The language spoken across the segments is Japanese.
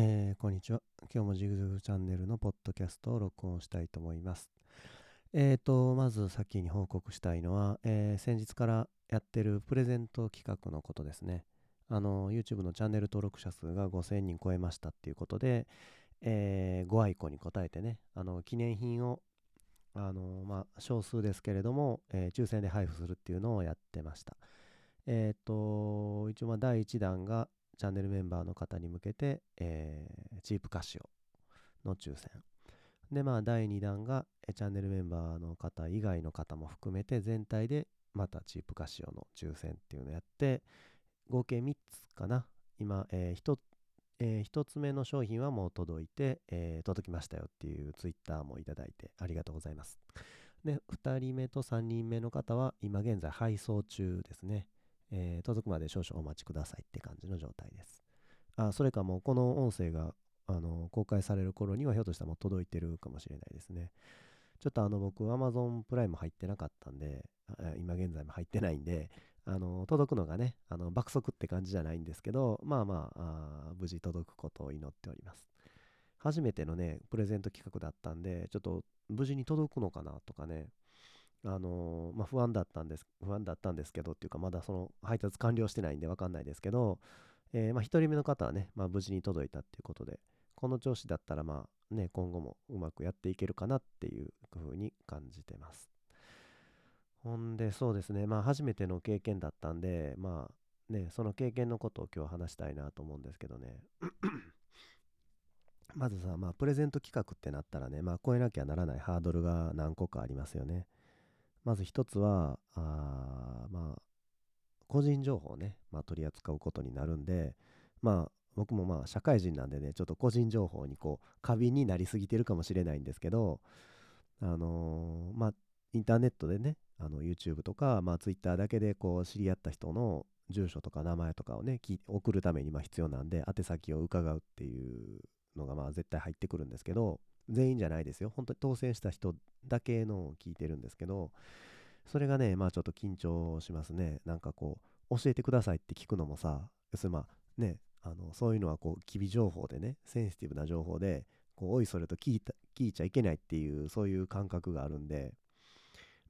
えーこんにちは。今日もジグザグチャンネルのポッドキャストを録音したいと思います。えーと、まず先に報告したいのは、えー先日からやってるプレゼント企画のことですね。あの、YouTube のチャンネル登録者数が5000人超えましたっていうことで、えーご愛顧に応えてね、あの、記念品を、あの、まあ、少数ですけれども、えー抽選で配布するっていうのをやってました。えっ、と、一応まあ第1弾がチャンネルメンバーの方に向けて、えーチープカシオの抽選。で、まあ、第2弾が、チャンネルメンバーの方以外の方も含めて、全体でまたチープカシオの抽選っていうのをやって、合計3つかな。今、え 1, え1つ目の商品はもう届いて、えー届きましたよっていうツイッターもいただいてありがとうございます。で、2人目と3人目の方は今現在配送中ですね。えー届くまで少々お待ちくださいって感じの状態です。あ、それかもうこの音声があの公開される頃にはひょっとしたらもう届いてるかもしれないですね。ちょっとあの僕 Amazon プライム入ってなかったんで、今現在も入ってないんで、あの届くのがね、あの爆速って感じじゃないんですけど、まあまああ無事届くことを祈っております。初めてのね、プレゼント企画だったんで、ちょっと無事に届くのかなとかね、あのまあ、不安だったんです、不安だったんですけどっていうか、まだその配達完了してないんでわかんないですけど、えーまあ、1人目の方はね、まあ、無事に届いたっていうことで、この調子だったら、まあね、今後もうまくやっていけるかなっていう風に感じてます。ほんで、そうですね、まあ、初めての経験だったんで、まあね、その経験のことを今日話したいなと思うんですけどね。まずさ、まあ、プレゼント企画ってなったらね、まあ、超えなきゃならないハードルが何個かありますよね。まず一つは、あまあ、個人情報をね、まあ、取り扱うことになるんで、まあ、僕もまあ、社会人なんでね、ちょっと個人情報にこう、過敏になりすぎてるかもしれないんですけど、あのーまあ、インターネットでね、YouTube とか、まあ、Twitter だけでこう知り合った人の住所とか名前とかをね、送るためにま必要なんで、宛先を伺うっていうのがまあ絶対入ってくるんですけど、全員じゃないですよ。本当に当選した人だけのを聞いてるんですけど、それがね、まあちょっと緊張しますね。なんかこう、教えてくださいって聞くのもさ、要するにまあね、あのそういうのはこう、機微情報でね、センシティブな情報で、こう、おいそれと聞いた聞いちゃいけないっていう、そういう感覚があるんで、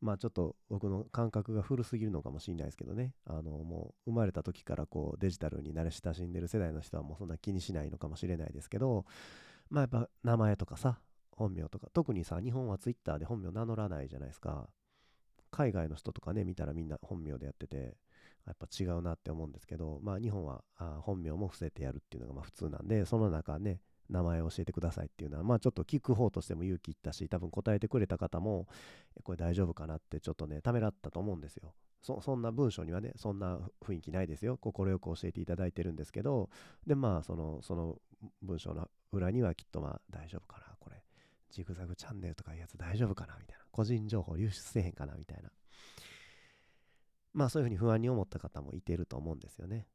まあちょっと僕の感覚が古すぎるのかもしれないですけどね、あのもう生まれた時からこうデジタルに慣れ親しんでる世代の人はもうそんな気にしないのかもしれないですけど、まあやっぱ名前とかさ、本名とか、特にさ、日本はツイッターで本名名乗らないじゃないですか。海外の人とかね、見たらみんな本名でやってて、やっぱ違うなって思うんですけど、まあ日本はあ本名も伏せてやるっていうのがまあ普通なんで、その中ね、名前を教えてくださいっていうのは、まあちょっと聞く方としても勇気いったし、多分答えてくれた方も、これ大丈夫かなってちょっとね、ためらったと思うんですよ。そそんな文章にはね、そんな雰囲気ないですよ。心よく教えていただいてるんですけど、で、まあその、その文章の裏にはきっとまあ大丈夫かな、これ。ジグザグチャンネルとかいうやつ大丈夫かなみたいな。個人情報流出せへんかなみたいな。まあそういうふうに不安に思った方もいてると思うんですよね。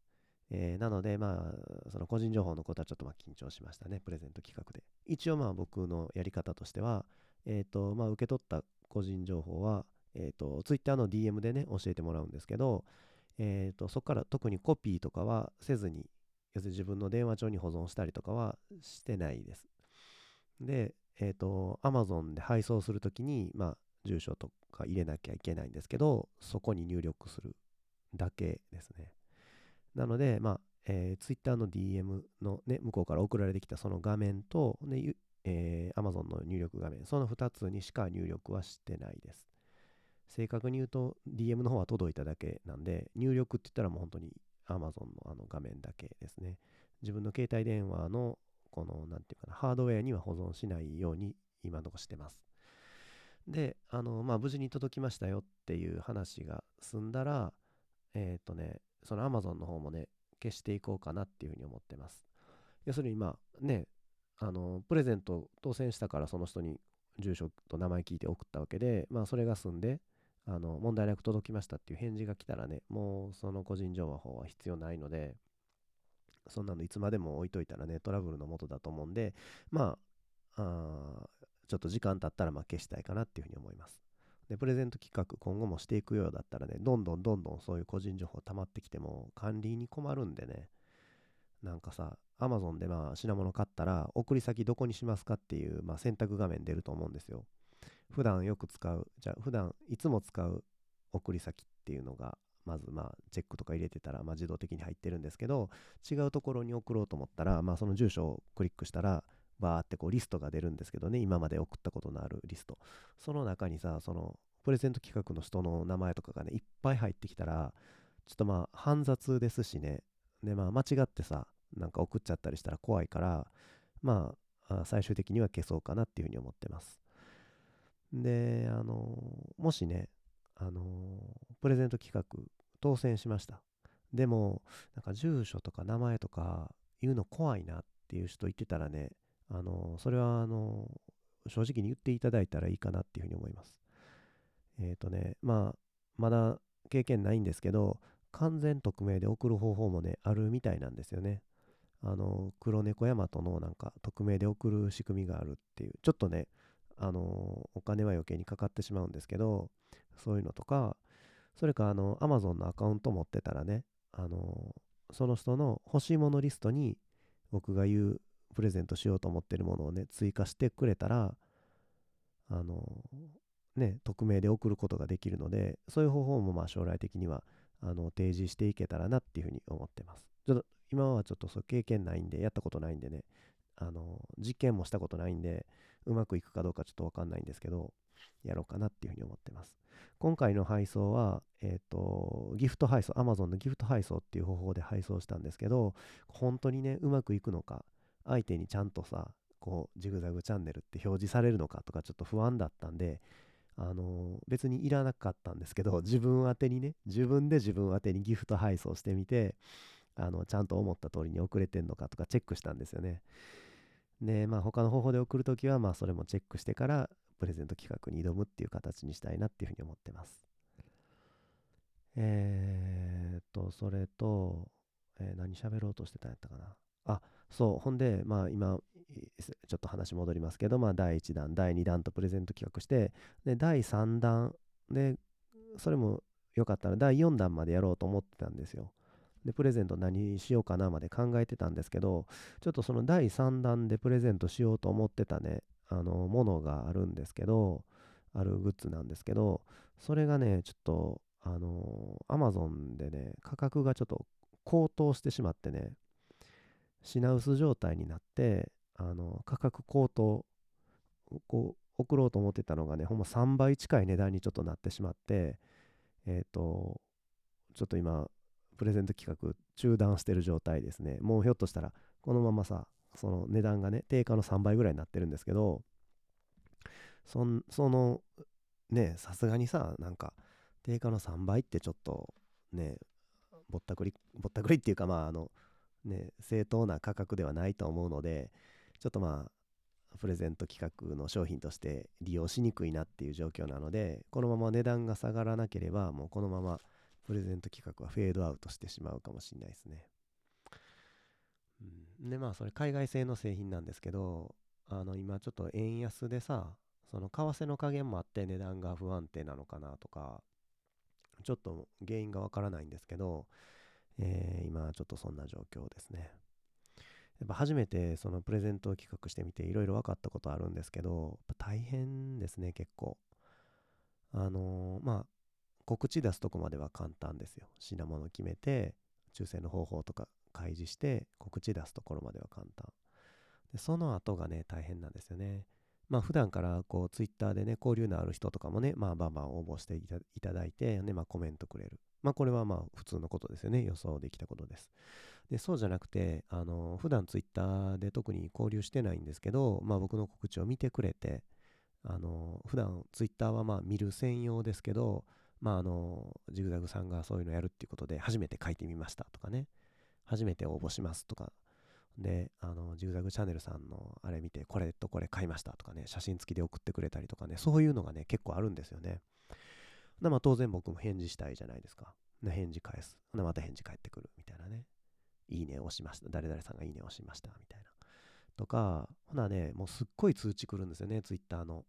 えーなので、まあ、その個人情報のことはちょっとまあ緊張しましたね、プレゼント企画で。一応まあ僕のやり方としては、えっ、と、まあ受け取った個人情報は、えっ、と、Twitter の DM でね、教えてもらうんですけど、えっ、と、そこから特にコピーとかはせずに、要するに自分の電話帳に保存したりとかはしてないです。で、えっ、と、Amazon で配送するときに、まあ、住所とか入れなきゃいけないんですけど、そこに入力するだけですね。なので、まあ、えー、Twitter の DM のね、向こうから送られてきたその画面と、ね、えー Amazon の入力画面、その2つにしか入力はしてないです。正確に言うと、DM の方は届いただけなんで、入力って言ったらもう本当に Amazon のあの画面だけですね。自分の携帯電話のこの、なんていうかな、ハードウェアには保存しないように今のとこしてます。で、あの、まあ、無事に届きましたよっていう話が済んだら、えっ、とね、その Amazon の方もね、消していこうかなっていうふうに思ってます。要するに、まあね、あの、プレゼント当選したからその人に住所と名前聞いて送ったわけで、まあそれが済んで、あの、問題なく届きましたっていう返事が来たらね、もうその個人情報は必要ないので、そんなのいつまでも置いといたらね、トラブルの元だと思うんで、まあ、ちょっと時間経ったらまあ消したいかなっていうふうに思います。で、プレゼント企画今後もしていくようだったらね、どんどんどんどんそういう個人情報溜まってきても管理に困るんでね、なんかさ、アマゾンでまあ品物買ったら、送り先どこにしますかっていう、まあ、選択画面出ると思うんですよ。普段よく使う、じゃあ普段いつも使う送り先っていうのが、まずまあチェックとか入れてたら、まあ、自動的に入ってるんですけど、違うところに送ろうと思ったら、まあ、その住所をクリックしたら、バーってこうリストが出るんですけどね、今まで送ったことのあるリスト。その中にさ、そのプレゼント企画の人の名前とかがね、いっぱい入ってきたら、ちょっとまあ煩雑ですしね、でまあ間違ってさ、なんか送っちゃったりしたら怖いから、まあ最終的には消そうかなっていうふうに思ってます。で、あのもしね、あのプレゼント企画当選しました。でも、なんか住所とか名前とか言うの怖いなっていう人言ってたらね、あのそれはあの正直に言っていただいたらいいかなっていうふうに思います。えっ、ー、とね、まあ、まだ経験ないんですけど、完全匿名で送る方法もね、あるみたいなんですよね。あの、黒猫ヤマトのなんか匿名で送る仕組みがあるっていう、ちょっとね、あの、お金は余計にかかってしまうんですけど、そういうのとか、それかあの、Amazon のアカウント持ってたらね、あの、その人の欲しいものリストに僕が言うプレゼントしようと思ってるものをね、追加してくれたら、あの、ね、匿名で送ることができるので、そういう方法もまあ将来的にはあの提示していけたらなっていうふうに思ってます。ちょっと今はちょっとそう経験ないんで、やったことないんでね、あの実験もしたことないんで、うまくいくかどうかちょっとわかんないんですけど、やろうかなっていうふうに思ってます。今回の配送は、えっ、ー、と、ギフト配送、Amazon のギフト配送っていう方法で配送したんですけど、本当にね、うまくいくのか、相手にちゃんとさ、こう、ジグザグチャンネルって表示されるのかとかちょっと不安だったんで、あの別にいらなかったんですけど 自分宛てにね自分で自分宛てにギフト配送してみてあのちゃんと思った通りに送れてんのかとかチェックしたんですよねでまあ他の方法で送るときはまあそれもチェックしてからプレゼント企画に挑むっていう形にしたいなっていうふうに思ってますえー、っとそれと、えー、何喋ろうとしてたんやったかなあそうほんでまあ今ちょっと話戻りますけど、まあ、第1弾、第2弾とプレゼント企画して、で、第3弾で、それもよかったら第4弾までやろうと思ってたんですよ。で、プレゼント何しようかなまで考えてたんですけど、ちょっとその第3弾でプレゼントしようと思ってたね、あの、ものがあるんですけど、あるグッズなんですけど、それがね、ちょっと、あの、アマゾンでね、価格がちょっと高騰してしまってね、品薄状態になって、あの価格高騰こう送ろうと思ってたのがねほんま3倍近い値段にちょっとなってしまってえっ、ー、とちょっと今プレゼント企画中断してる状態ですね。もうひょっとしたらこのままさその値段がね定価の3倍ぐらいになってるんですけどそそのねさすがにさなんか定価の3倍ってちょっとねぼったくりぼったくりっていうかまああのね正当な価格ではないと思うのでちょっとまあプレゼント企画の商品として利用しにくいなっていう状況なのでこのまま値段が下がらなければもうこのままプレゼント企画はフェードアウトしてしまうかもしれないですね。うん、でまあそれ海外製の製品なんですけどあの今ちょっと円安でさその為替の加減もあって値段が不安定なのかなとかちょっと原因がわからないんですけど、えー、今ちょっとそんな状況ですね。やっぱ初めてそのプレゼントを企画してみていろいろ分かったことあるんですけど、大変ですね、結構。あのー、まあ、告知出すとこまでは簡単ですよ。品物決めて、抽選の方法とか開示して、告知出すところまでは簡単。で、その後がね、大変なんですよね。まあ普段からこうツイッターでね、交流のある人とかもね、まあバンバン応募していただいて、ね、まあコメントくれる。まあこれはまあ普通のことですよね。予想できたことです。で、そうじゃなくて、あの、普段ツイッターで特に交流してないんですけど、まあ僕の告知を見てくれて、あの、普段ツイッターはまあ見る専用ですけど、まああの、ジグザグさんがそういうのやるっていうことで、初めて書いてみましたとかね、初めて応募しますとか、で、あの、ジグザグチャンネルさんのあれ見て、これとこれ買いましたとかね、写真付きで送ってくれたりとかね、そういうのがね、結構あるんですよね。まあ当然僕も返事したいじゃないですか。返事返す。また返事返ってくるみたいなね。いいね押しました。誰々さんがいいね押しました。みたいな。とか、ほなね、もうすっごい通知来るんですよね、ツイッターの。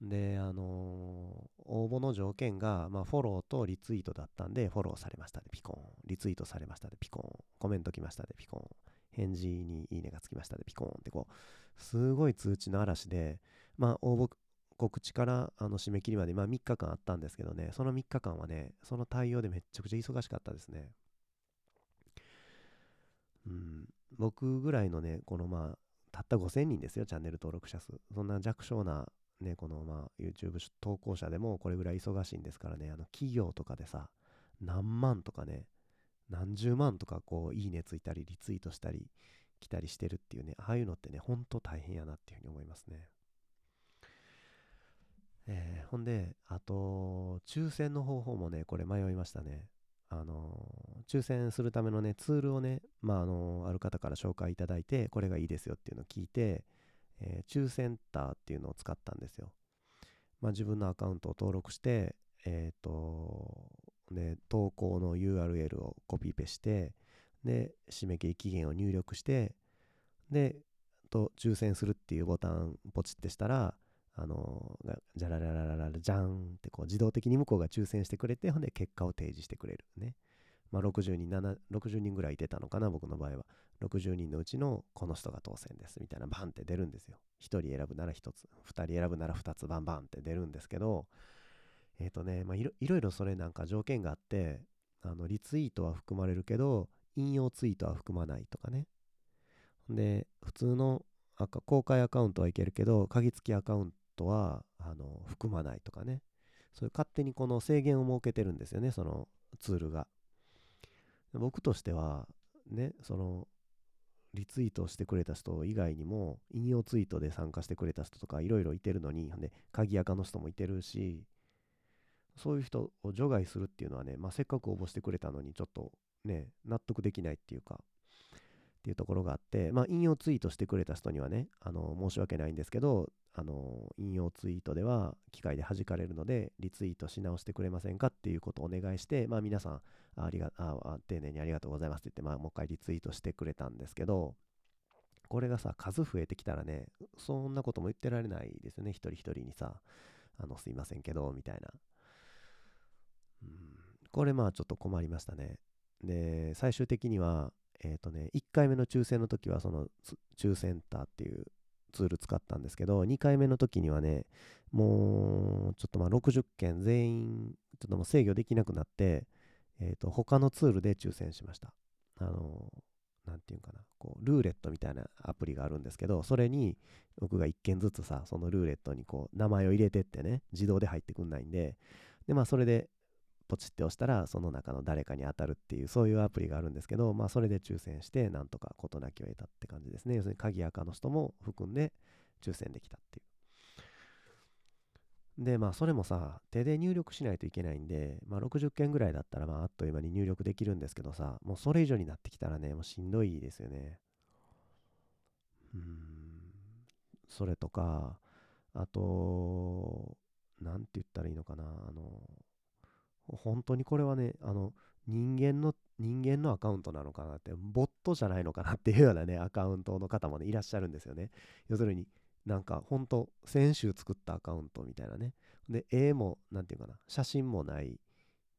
で、あのー、応募の条件が、まあ、フォローとリツイートだったんで、フォローされましたでピコン。リツイートされましたでピコン。コメント来ましたでピコン。返事にいいねがつきましたで、ピコンってこう、すごい通知の嵐で、まあ、応募告知からあの締め切りまで、まあ、3日間あったんですけどね、その3日間はね、その対応でめちゃくちゃ忙しかったですね。うん、僕ぐらいのね、このまあ、たった5000人ですよ、チャンネル登録者数。そんな弱小な、ね、このまあ、YouTube 投稿者でもこれぐらい忙しいんですからね、あの企業とかでさ、何万とかね、何十万とかこう、いいねついたり、リツイートしたり、来たりしてるっていうね、ああいうのってね、ほんと大変やなっていうふうに思いますね。えー、ほんで、あと、抽選の方法もね、これ迷いましたね。あの抽選するためのね、ツールをね、まあ、あのある方から紹介いただいて、これがいいですよっていうのを聞いて、えー、抽選ターっていうのを使ったんですよ。まあ、自分のアカウントを登録して、えっ、ー、と、ね、投稿の URL をコピペして、で、締め切り期限を入力して、で、と抽選するっていうボタンポチってしたら、あのじゃらららららじゃんってこう自動的に向こうが抽選してくれて、ほんで結果を提示してくれるね。まあ60人、60人ぐらい出たのかな、僕の場合は。60人のうちのこの人が当選ですみたいなバンって出るんですよ。1人選ぶなら1つ、2人選ぶなら2つバンバンって出るんですけど、えっ、ー、とね、まあいろいろいろそれなんか条件があって、あのリツイートは含まれるけど、引用ツイートは含まないとかね。で、普通の公開アカウントはいけるけど、鍵付きアカウントはあの含まないとかね。そういう勝手にこの制限を設けてるんですよね、そのツールが。僕としては、ね、そのリツイートしてくれた人以外にも、引用ツイートで参加してくれた人とかいろいろいてるのに、で、鍵垢の人もいてるし、そういう人を除外するっていうのはね、まあ、せっかく応募してくれたのに、ちょっとね、納得できないっていうか、っていうところがあって、まあ、引用ツイートしてくれた人にはね、あの、申し訳ないんですけど、あの、引用ツイートでは機械で弾かれるので、リツイートし直してくれませんかっていうことをお願いして、まあ、皆さん、ありがあ丁寧にありがとうございますって言って、まあ、もう一回リツイートしてくれたんですけど、これがさ、数増えてきたらね、そんなことも言ってられないですよね、一人一人にさ、あの、すいませんけど、みたいな。うん、これまあちょっと困りましたね。で、最終的には、えっ、ー、とね、1回目の抽選の時はその抽選ターっていうツール使ったんですけど、2回目の時にはね、もうちょっとまあ60件全員ちょっともう制御できなくなって、えっ、ー、と、他のツールで抽選しました。あのー、なんていうかな、こう、ルーレットみたいなアプリがあるんですけど、それに僕が1件ずつさ、そのルーレットにこう、名前を入れてってね、自動で入ってくんないんで、で、まあそれでポチって押したらその中の誰かに当たるっていうそういうアプリがあるんですけどまあそれで抽選してなんとか事なきを得たって感じですね。要するに鍵赤の人も含んで抽選できたっていう。でまあそれもさ手で入力しないといけないんでまあ60件ぐらいだったらまああっという間に入力できるんですけどさもうそれ以上になってきたらねもうしんどいですよね。うん。それとかあと何て言ったらいいのかなあの本当にこれはね、あの、人間の、人間のアカウントなのかなって、ボットじゃないのかなっていうようなね、アカウントの方もね、いらっしゃるんですよね。要するに、なんか、本当先週作ったアカウントみたいなね。で、絵も、なんていうかな、写真もない、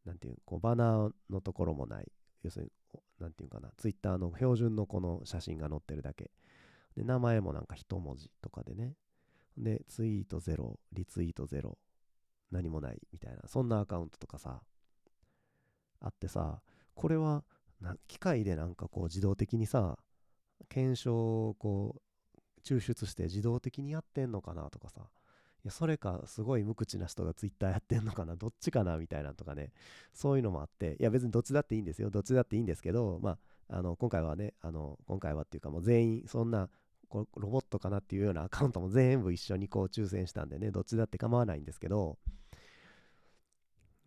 なんていう、こう、バナーのところもない。要するに、なんていうかな、ツイッターの標準のこの写真が載ってるだけ。で、名前もなんか一文字とかでね。で、ツイートゼロ、リツイートゼロ、何もないみたいな、そんなアカウントとかさ、あってさ、これは機械でなんかこう自動的にさ、検証をこう抽出して自動的にやってんのかなとかさ、いや、それかすごい無口な人がツイッターやってんのかな、どっちかなみたいなとかね、そういうのもあって、いや別にどっちだっていいんですよ、どっちだっていいんですけど、まあ、あの今回はね、あの今回はっていうかもう全員そんなこロボットかなっていうようなアカウントも全部一緒にこう抽選したんでね、どっちだって構わないんですけど、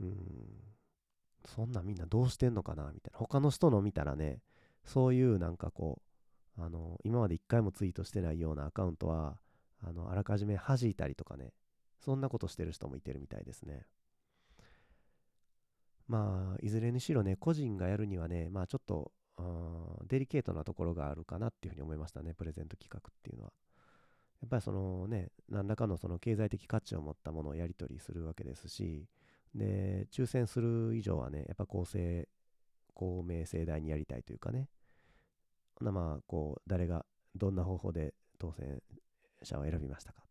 うん、そんなみんなどうしてんのかなみたいな。他の人の見たらね、そういうなんかこう、あの、今まで一回もツイートしてないようなアカウントは、あの、あらかじめ弾いたりとかね、そんなことしてる人もいてるみたいですね。まあ、いずれにしろね、個人がやるにはね、まあちょっと、デリケートなところがあるかなっていうふうに思いましたね、プレゼント企画っていうのは。やっぱりそのね、何らかのその経済的価値を持ったものをやり取りするわけですし、で、抽選する以上はね、やっぱ公正、公明正大にやりたいというかね、なまあこう誰がどんな方法で当選者を選びましたか。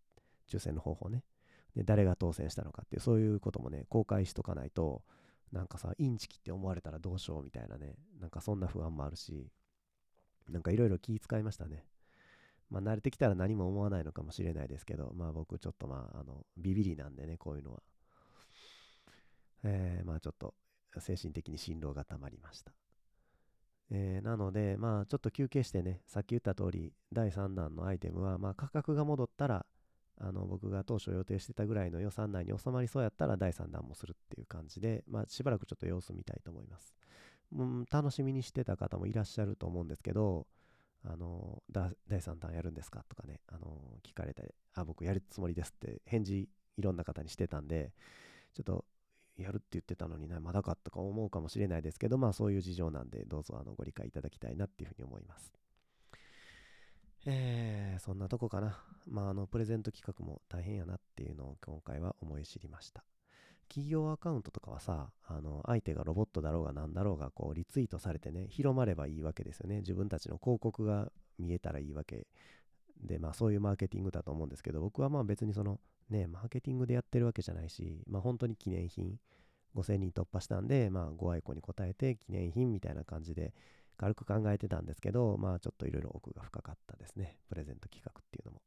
抽選の方法ね。で誰が当選したのかっていうそういうこともね公開しとかないとなんかさインチキって思われたらどうしようみたいなねなんかそんな不安もあるしなんかいろいろ気遣いましたね。まあ慣れてきたら何も思わないのかもしれないですけどまあ僕ちょっとまああのビビりなんでねこういうのは。えー、まあちょっと精神的に辛労がたまりましたえー、なので、まあ、ちょっと休憩してね、さっき言った通り、第3弾のアイテムは、まあ、価格が戻ったら、あの僕が当初予定してたぐらいの予算内に収まりそうやったら第3弾もするっていう感じで、まあ、しばらくちょっと様子見たいと思います。うん、楽しみにしてた方もいらっしゃると思うんですけど、あの第3弾やるんですかとかね、あの聞かれて、あ、僕やるつもりですって返事いろんな方にしてたんで、ちょっとやるって言ってたのにな、まだかとか思うかもしれないですけど、まあそういう事情なんで、どうぞあのご理解いただきたいなっていうふうに思います。えー、そんなとこかな。まああの、プレゼント企画も大変やなっていうのを今回は思い知りました。企業アカウントとかはさ、あの、相手がロボットだろうが何だろうが、こう、リツイートされてね、広まればいいわけですよね。自分たちの広告が見えたらいいわけで、まあそういうマーケティングだと思うんですけど、僕はまあ別にその、ね、マーケティングでやってるわけじゃないし、まあ本当に記念品、5000人突破したんで、まあご愛顧に応えて記念品みたいな感じで軽く考えてたんですけど、まあちょっといろいろ奥が深かったですね。プレゼント企画っていうのも。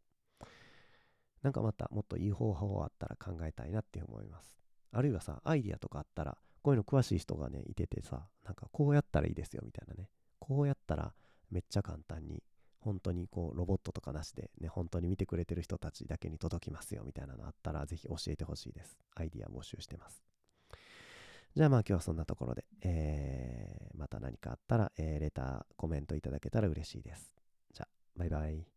なんかまたもっといい方法あったら考えたいなって思います。あるいはさ、アイディアとかあったら、こういうの詳しい人がね、いててさ、なんかこうやったらいいですよみたいなね。こうやったらめっちゃ簡単に本当にこうロボットとかなしでね、本当に見てくれてる人たちだけに届きますよみたいなのあったらぜひ教えてほしいです。アイディア募集してます。じゃあまあ今日はそんなところで、えー、また何かあったら、えー、レター、コメントいただけたら嬉しいです。じゃあ、バイバイ。